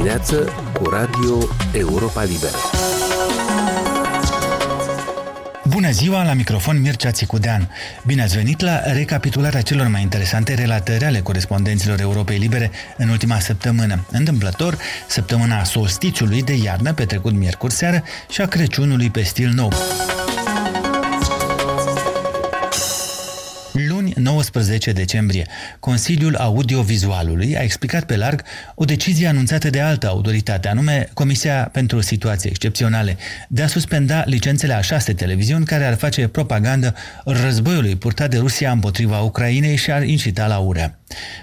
dimineață cu Radio Europa Liberă. Bună ziua, la microfon Mircea Țicudean. Bine ați venit la recapitularea celor mai interesante relatări ale corespondenților Europei Libere în ultima săptămână. Întâmplător, săptămâna solstițiului de iarnă petrecut miercuri seară și a Crăciunului pe stil nou. 19 decembrie, Consiliul Audiovizualului a explicat pe larg o decizie anunțată de altă autoritate, anume Comisia pentru Situații Excepționale, de a suspenda licențele a șase televiziuni care ar face propagandă războiului purtat de Rusia împotriva Ucrainei și ar incita la urea.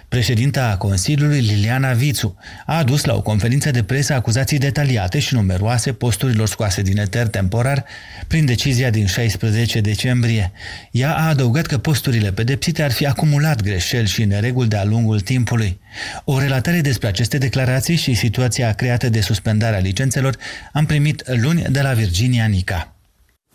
Președinta Consiliului, Liliana Vițu, a adus la o conferință de presă acuzații detaliate și numeroase posturilor scoase din eter temporar prin decizia din 16 decembrie. Ea a adăugat că posturile pedepsite ar fi acumulat greșeli și nereguli de-a lungul timpului. O relatare despre aceste declarații și situația creată de suspendarea licențelor am primit luni de la Virginia Nica.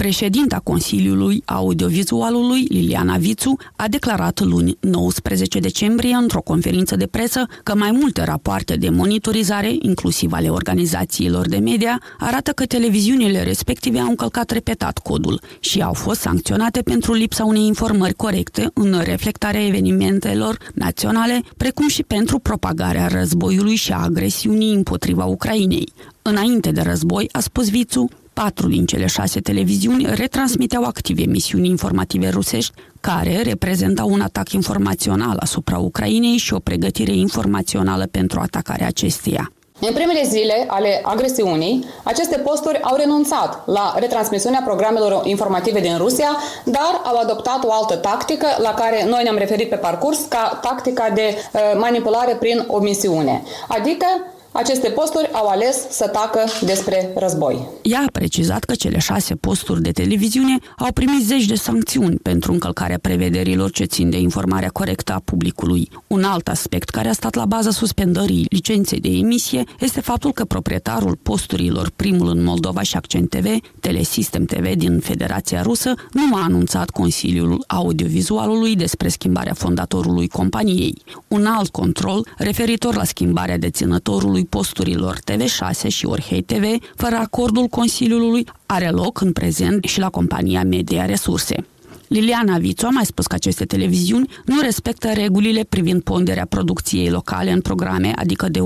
Președinta Consiliului Audiovizualului, Liliana Vițu, a declarat luni 19 decembrie într-o conferință de presă că mai multe rapoarte de monitorizare, inclusiv ale organizațiilor de media, arată că televiziunile respective au încălcat repetat codul și au fost sancționate pentru lipsa unei informări corecte în reflectarea evenimentelor naționale, precum și pentru propagarea războiului și a agresiunii împotriva Ucrainei. Înainte de război, a spus Vițu, Patru din cele șase televiziuni retransmiteau activ emisiuni informative rusești, care reprezentau un atac informațional asupra Ucrainei și o pregătire informațională pentru atacarea acesteia. În primele zile ale agresiunii, aceste posturi au renunțat la retransmisiunea programelor informative din Rusia, dar au adoptat o altă tactică la care noi ne-am referit pe parcurs ca tactica de uh, manipulare prin omisiune. Adică aceste posturi au ales să tacă despre război. Ea a precizat că cele șase posturi de televiziune au primit zeci de sancțiuni pentru încălcarea prevederilor ce țin de informarea corectă a publicului. Un alt aspect care a stat la baza suspendării licenței de emisie este faptul că proprietarul posturilor Primul în Moldova și Accent TV, Telesystem TV din Federația Rusă, nu a anunțat Consiliul Audiovizualului despre schimbarea fondatorului companiei. Un alt control referitor la schimbarea deținătorului controlului posturilor TV6 și Orhei TV, fără acordul Consiliului, are loc în prezent și la compania Media Resurse. Liliana Vițu a mai spus că aceste televiziuni nu respectă regulile privind ponderea producției locale în programe, adică de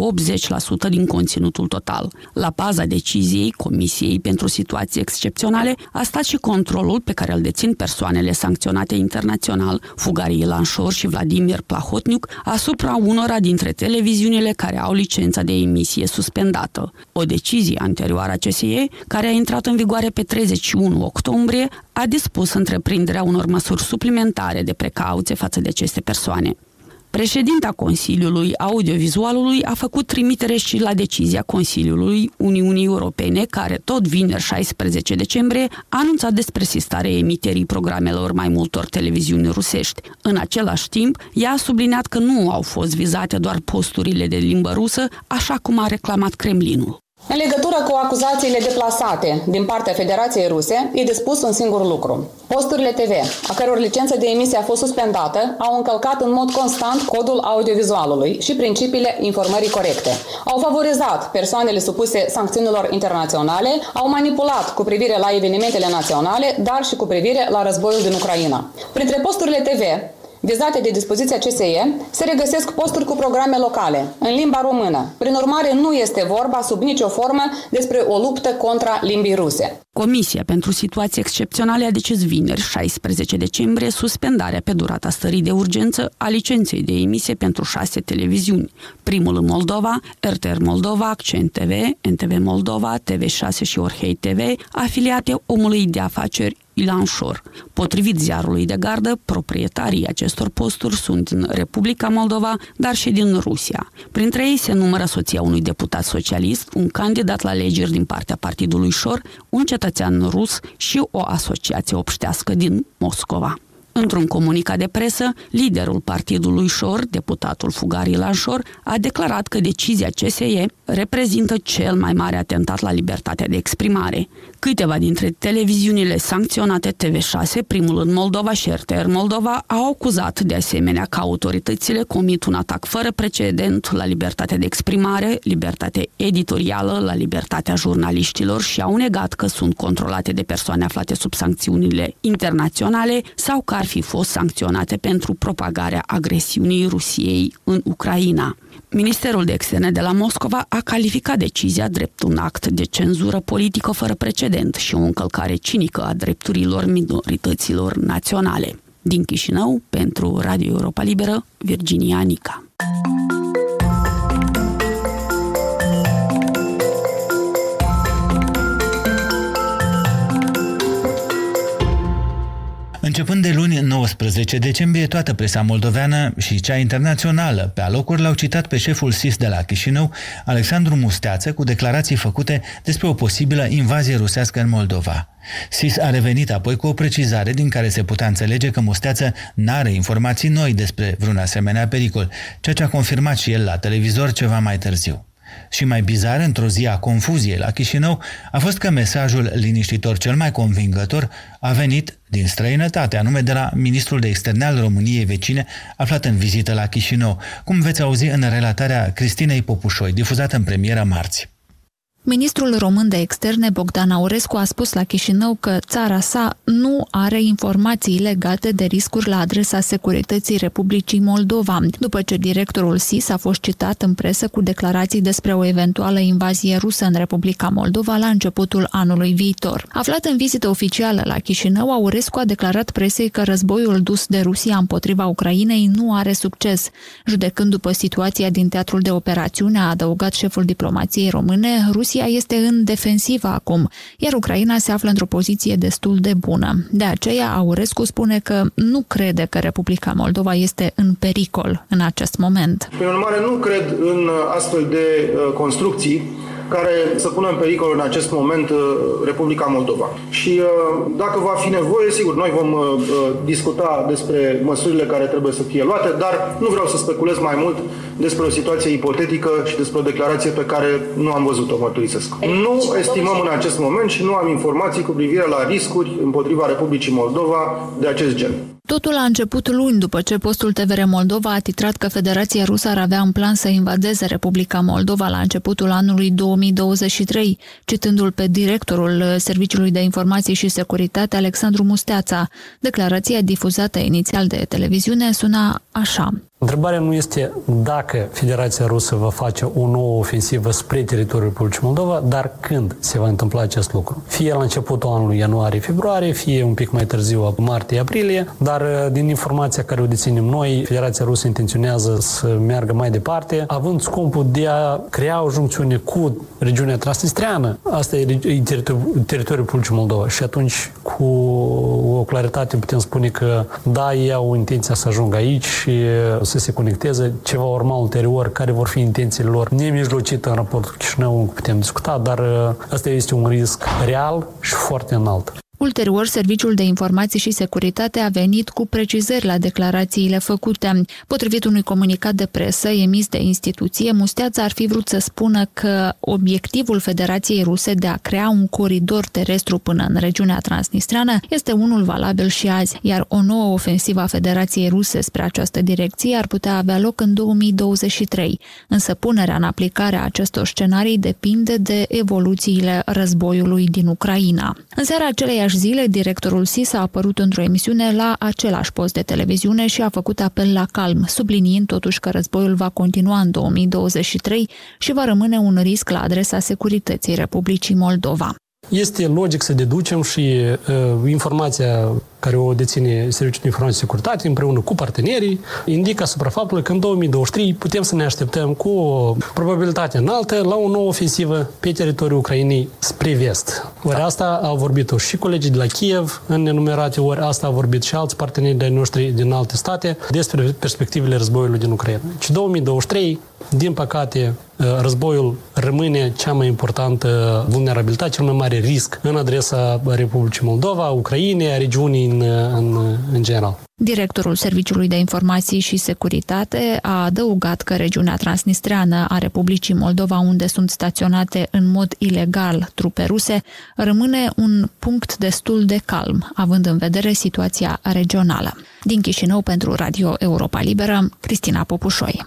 80% din conținutul total. La baza deciziei Comisiei pentru Situații Excepționale a stat și controlul pe care îl dețin persoanele sancționate internațional, Fugarii Lanșor și Vladimir Plahotniuc, asupra unora dintre televiziunile care au licența de emisie suspendată. O decizie anterioară a CSE, care a intrat în vigoare pe 31 octombrie, a dispus întreprinderea unor măsuri suplimentare de precauție față de aceste persoane. Președinta Consiliului Audiovizualului a făcut trimitere și la decizia Consiliului Uniunii Europene, care tot vineri 16 decembrie a anunțat despre sistarea emiterii programelor mai multor televiziuni rusești. În același timp, ea a subliniat că nu au fost vizate doar posturile de limbă rusă, așa cum a reclamat Kremlinul. În legătură cu acuzațiile deplasate din partea Federației Ruse, e dispus un singur lucru. Posturile TV, a căror licență de emisie a fost suspendată, au încălcat în mod constant codul audiovizualului și principiile informării corecte. Au favorizat persoanele supuse sancțiunilor internaționale, au manipulat cu privire la evenimentele naționale, dar și cu privire la războiul din Ucraina. Printre posturile TV, vizate de dispoziția CSE, se regăsesc posturi cu programe locale, în limba română. Prin urmare, nu este vorba sub nicio formă despre o luptă contra limbii ruse. Comisia pentru situații excepționale a decis vineri, 16 decembrie, suspendarea pe durata stării de urgență a licenței de emisie pentru șase televiziuni. Primul în Moldova, RTR Moldova, Accent TV, NTV Moldova, TV6 și Orhei TV, afiliate omului de afaceri Ilan Șor. Potrivit ziarului de gardă, proprietarii acestor posturi sunt din Republica Moldova, dar și din Rusia. Printre ei se numără soția unui deputat socialist, un candidat la alegeri din partea partidului Șor, un cetățean rus și o asociație obștească din Moscova. Într-un comunicat de presă, liderul partidului Șor, deputatul Fugari Lanșor, a declarat că decizia CSE reprezintă cel mai mare atentat la libertatea de exprimare. Câteva dintre televiziunile sancționate TV6, primul în Moldova și RTR Moldova, au acuzat de asemenea că autoritățile comit un atac fără precedent la libertatea de exprimare, libertate editorială, la libertatea jurnaliștilor și au negat că sunt controlate de persoane aflate sub sancțiunile internaționale sau că ar fi fost sancționate pentru propagarea agresiunii Rusiei în Ucraina. Ministerul de Externe de la Moscova a calificat decizia drept un act de cenzură politică fără precedent și o încălcare cinică a drepturilor minorităților naționale. Din Chișinău, pentru Radio Europa Liberă, Virginia Nica. Începând de luni 19 decembrie, toată presa moldoveană și cea internațională pe alocuri l-au citat pe șeful SIS de la Chișinău, Alexandru Musteață, cu declarații făcute despre o posibilă invazie rusească în Moldova. SIS a revenit apoi cu o precizare din care se putea înțelege că Musteață n-are informații noi despre vreun asemenea pericol, ceea ce a confirmat și el la televizor ceva mai târziu. Și mai bizar, într-o zi a confuziei la Chișinău, a fost că mesajul liniștitor cel mai convingător a venit din străinătate, anume de la ministrul de externe al României vecine, aflat în vizită la Chișinău, cum veți auzi în relatarea Cristinei Popușoi, difuzată în premieră marți. Ministrul român de externe Bogdan Aurescu a spus la Chișinău că țara sa nu are informații legate de riscuri la adresa securității Republicii Moldova, după ce directorul SIS a fost citat în presă cu declarații despre o eventuală invazie rusă în Republica Moldova la începutul anului viitor. Aflat în vizită oficială la Chișinău, Aurescu a declarat presei că războiul dus de Rusia împotriva Ucrainei nu are succes. Judecând după situația din teatrul de operațiune, a adăugat șeful diplomației române, Rusia Rusia este în defensivă acum, iar Ucraina se află într-o poziție destul de bună. De aceea, Aurescu spune că nu crede că Republica Moldova este în pericol în acest moment. Prin urmare, nu cred în astfel de uh, construcții care să pună în pericol în acest moment uh, Republica Moldova. Și uh, dacă va fi nevoie, sigur, noi vom uh, discuta despre măsurile care trebuie să fie luate, dar nu vreau să speculez mai mult despre o situație ipotetică și despre o declarație pe care nu am văzut-o, mărturisesc. Nu estimăm în acest moment și nu am informații cu privire la riscuri împotriva Republicii Moldova de acest gen. Totul a început luni după ce postul TVR Moldova a titrat că Federația Rusă ar avea în plan să invadeze Republica Moldova la începutul anului 2023, citându-l pe directorul Serviciului de Informații și Securitate Alexandru Musteața. Declarația difuzată inițial de televiziune suna așa. Întrebarea nu este dacă Federația Rusă va face o nouă ofensivă spre teritoriul Republicii Moldova, dar când se va întâmpla acest lucru. Fie la începutul anului ianuarie-februarie, fie un pic mai târziu, martie-aprilie, dar uh, din informația care o deținem noi, Federația Rusă intenționează să meargă mai departe, având scopul de a crea o juncțiune cu regiunea transnistreană. Asta e teritoriul, teritoriul Republicii Moldova și atunci cu o claritate putem spune că da, ei au intenția să ajungă aici și să se conecteze, ce va urma ulterior, care vor fi intențiile lor nemijlocit în raport cu Chișinău, putem discuta, dar asta este un risc real și foarte înalt. Ulterior, Serviciul de Informații și Securitate a venit cu precizări la declarațiile făcute. Potrivit unui comunicat de presă emis de instituție, Musteața ar fi vrut să spună că obiectivul Federației Ruse de a crea un coridor terestru până în regiunea transnistreană este unul valabil și azi, iar o nouă ofensivă a Federației Ruse spre această direcție ar putea avea loc în 2023, însă punerea în aplicare a acestor scenarii depinde de evoluțiile războiului din Ucraina. În seara acelei aceeași zile, directorul SIS a apărut într-o emisiune la același post de televiziune și a făcut apel la calm, subliniind totuși că războiul va continua în 2023 și va rămâne un risc la adresa securității Republicii Moldova. Este logic să deducem și uh, informația care o deține Serviciul de Informație și Securitate împreună cu partenerii, indică asupra faptului că în 2023 putem să ne așteptăm cu o probabilitate înaltă la o nouă ofensivă pe teritoriul Ucrainei spre vest. Ori asta au vorbit și colegii de la Kiev în nenumerate ori, asta au vorbit și alți parteneri de noștri din alte state despre perspectivele războiului din Ucraina. Deci 2023, din păcate, războiul rămâne cea mai importantă vulnerabilitate, cel mai mare risc în adresa Republicii Moldova, Ucrainei, a regiunii în, în, în general. Directorul Serviciului de Informații și Securitate a adăugat că regiunea transnistreană a Republicii Moldova, unde sunt staționate în mod ilegal trupe ruse, rămâne un punct destul de calm, având în vedere situația regională. Din Chișinău pentru Radio Europa Liberă, Cristina Popușoi.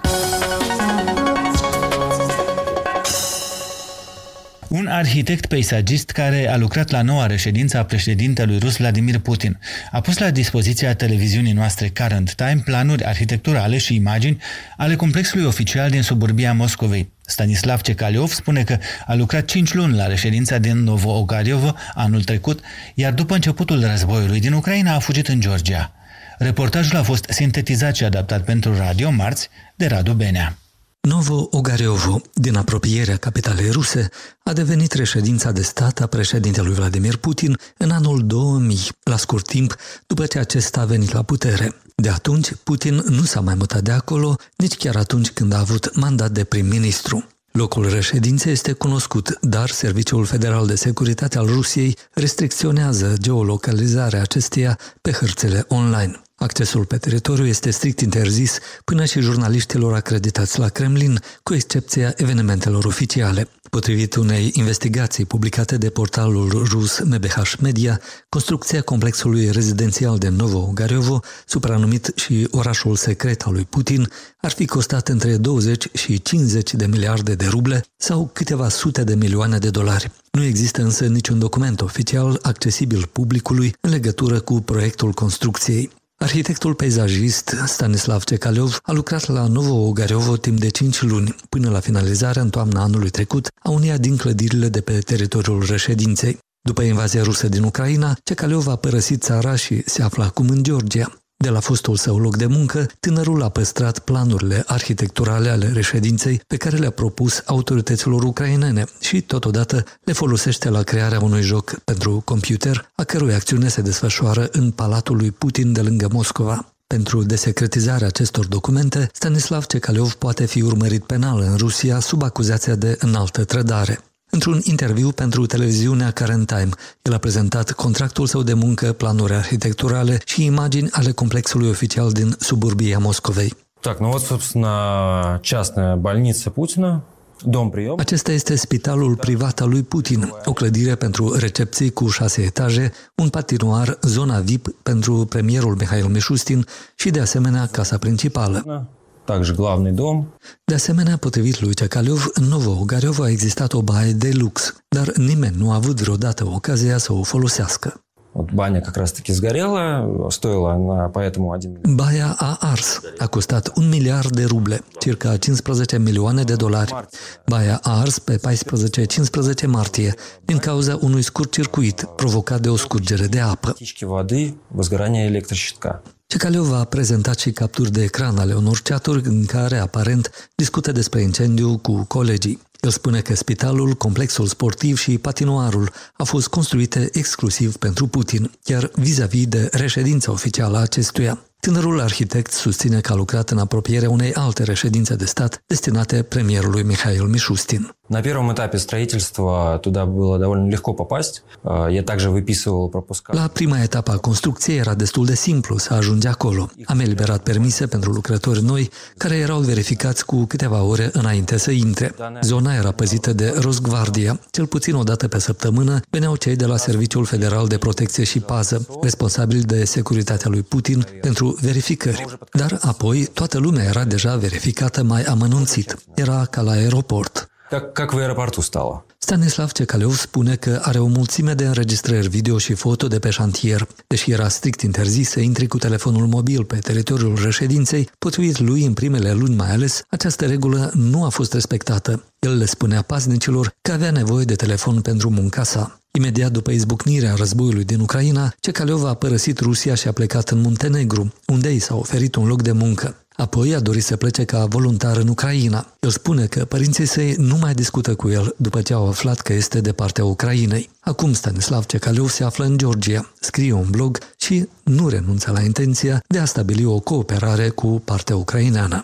Un arhitect peisagist care a lucrat la noua reședință a președintelui rus Vladimir Putin a pus la dispoziția televiziunii noastre Current Time planuri arhitecturale și imagini ale complexului oficial din suburbia Moscovei. Stanislav Cecaliov spune că a lucrat 5 luni la reședința din Novo-Ogariovo anul trecut, iar după începutul războiului din Ucraina a fugit în Georgia. Reportajul a fost sintetizat și adaptat pentru radio marți de Radu Benea. Novo-Ogareovo, din apropierea capitalei ruse, a devenit reședința de stat a președintelui Vladimir Putin în anul 2000, la scurt timp după ce acesta a venit la putere. De atunci, Putin nu s-a mai mutat de acolo, nici chiar atunci când a avut mandat de prim-ministru. Locul reședinței este cunoscut, dar Serviciul Federal de Securitate al Rusiei restricționează geolocalizarea acesteia pe hărțile online. Accesul pe teritoriu este strict interzis până și jurnaliștilor acreditați la Kremlin, cu excepția evenimentelor oficiale. Potrivit unei investigații publicate de portalul rus MBH Media, construcția complexului rezidențial de Novo Gariovo, supranumit și orașul secret al lui Putin, ar fi costat între 20 și 50 de miliarde de ruble sau câteva sute de milioane de dolari. Nu există însă niciun document oficial accesibil publicului în legătură cu proiectul construcției. Arhitectul peisajist Stanislav Cecaleov a lucrat la Novo Ogarevo timp de 5 luni, până la finalizarea în toamna anului trecut a uneia din clădirile de pe teritoriul reședinței. După invazia rusă din Ucraina, Cecaleov a părăsit țara și se află acum în Georgia. De la fostul său loc de muncă, tânărul a păstrat planurile arhitecturale ale reședinței pe care le-a propus autorităților ucrainene și, totodată, le folosește la crearea unui joc pentru computer, a cărui acțiune se desfășoară în palatul lui Putin de lângă Moscova. Pentru desecretizarea acestor documente, Stanislav Cecaleov poate fi urmărit penal în Rusia sub acuzația de înaltă trădare. Într-un interviu pentru televiziunea Current Time, el a prezentat contractul său de muncă, planuri arhitecturale și imagini ale complexului oficial din suburbia Moscovei. Так, ну вот, собственно, частная больница Путина, Dom priom. Acesta este spitalul privat al lui Putin, o clădire pentru recepții cu șase etaje, un patinoar, zona VIP pentru premierul Mihail Mișustin și, de asemenea, casa principală также главный дом. De asemenea, potrivit lui Cecaliov, în Novo-Ogarevo a existat o baie de lux, dar nimeni nu a avut vreodată ocazia să o folosească. Вот баня как раз-таки сгорела, стоила она поэтому 1 миллион. Baia a ars, a costat un miliard de ruble, circa 15 milioane de dolari. Baia a ars pe 14-15 martie, din cauza unui scurt circuit provocat de o scurgere de apă. воды, возгорание электрощитка. Cecaliov a prezentat și capturi de ecran ale unor chaturi în care, aparent, discută despre incendiu cu colegii. El spune că spitalul, complexul sportiv și patinoarul au fost construite exclusiv pentru Putin, chiar vis-a-vis de reședința oficială a acestuia. Tânărul arhitect susține că a lucrat în apropierea unei alte reședințe de stat destinate premierului Mihail Mishustin. На первом этапе строительства туда было довольно легко попасть. Я также выписывал пропуска. La prima etapă a construcției era destul de simplu să ajungi acolo. Am eliberat permise pentru lucrători noi care erau verificați cu câteva ore înainte să intre. Zona era păzită de Rosgvardia. Cel puțin o dată pe săptămână veneau cei de la Serviciul Federal de Protecție și Pază, responsabili de securitatea lui Putin pentru verificări. Dar apoi toată lumea era deja verificată mai amănunțit. Era ca la aeroport. Как, как в аэропорту стало. Stanislav Cecaleov spune că are o mulțime de înregistrări video și foto de pe șantier. Deși era strict interzis să intri cu telefonul mobil pe teritoriul reședinței, potrivit lui în primele luni mai ales, această regulă nu a fost respectată. El le spunea paznicilor că avea nevoie de telefon pentru munca sa. Imediat după izbucnirea războiului din Ucraina, Cecaleov a părăsit Rusia și a plecat în Muntenegru, unde i s-a oferit un loc de muncă. Apoi a dorit să plece ca voluntar în Ucraina. El spune că părinții săi nu mai discută cu el după ce au aflat că este de partea Ucrainei. Acum Stanislav Cecaliov se află în Georgia, scrie un blog și nu renunță la intenția de a stabili o cooperare cu partea ucraineană.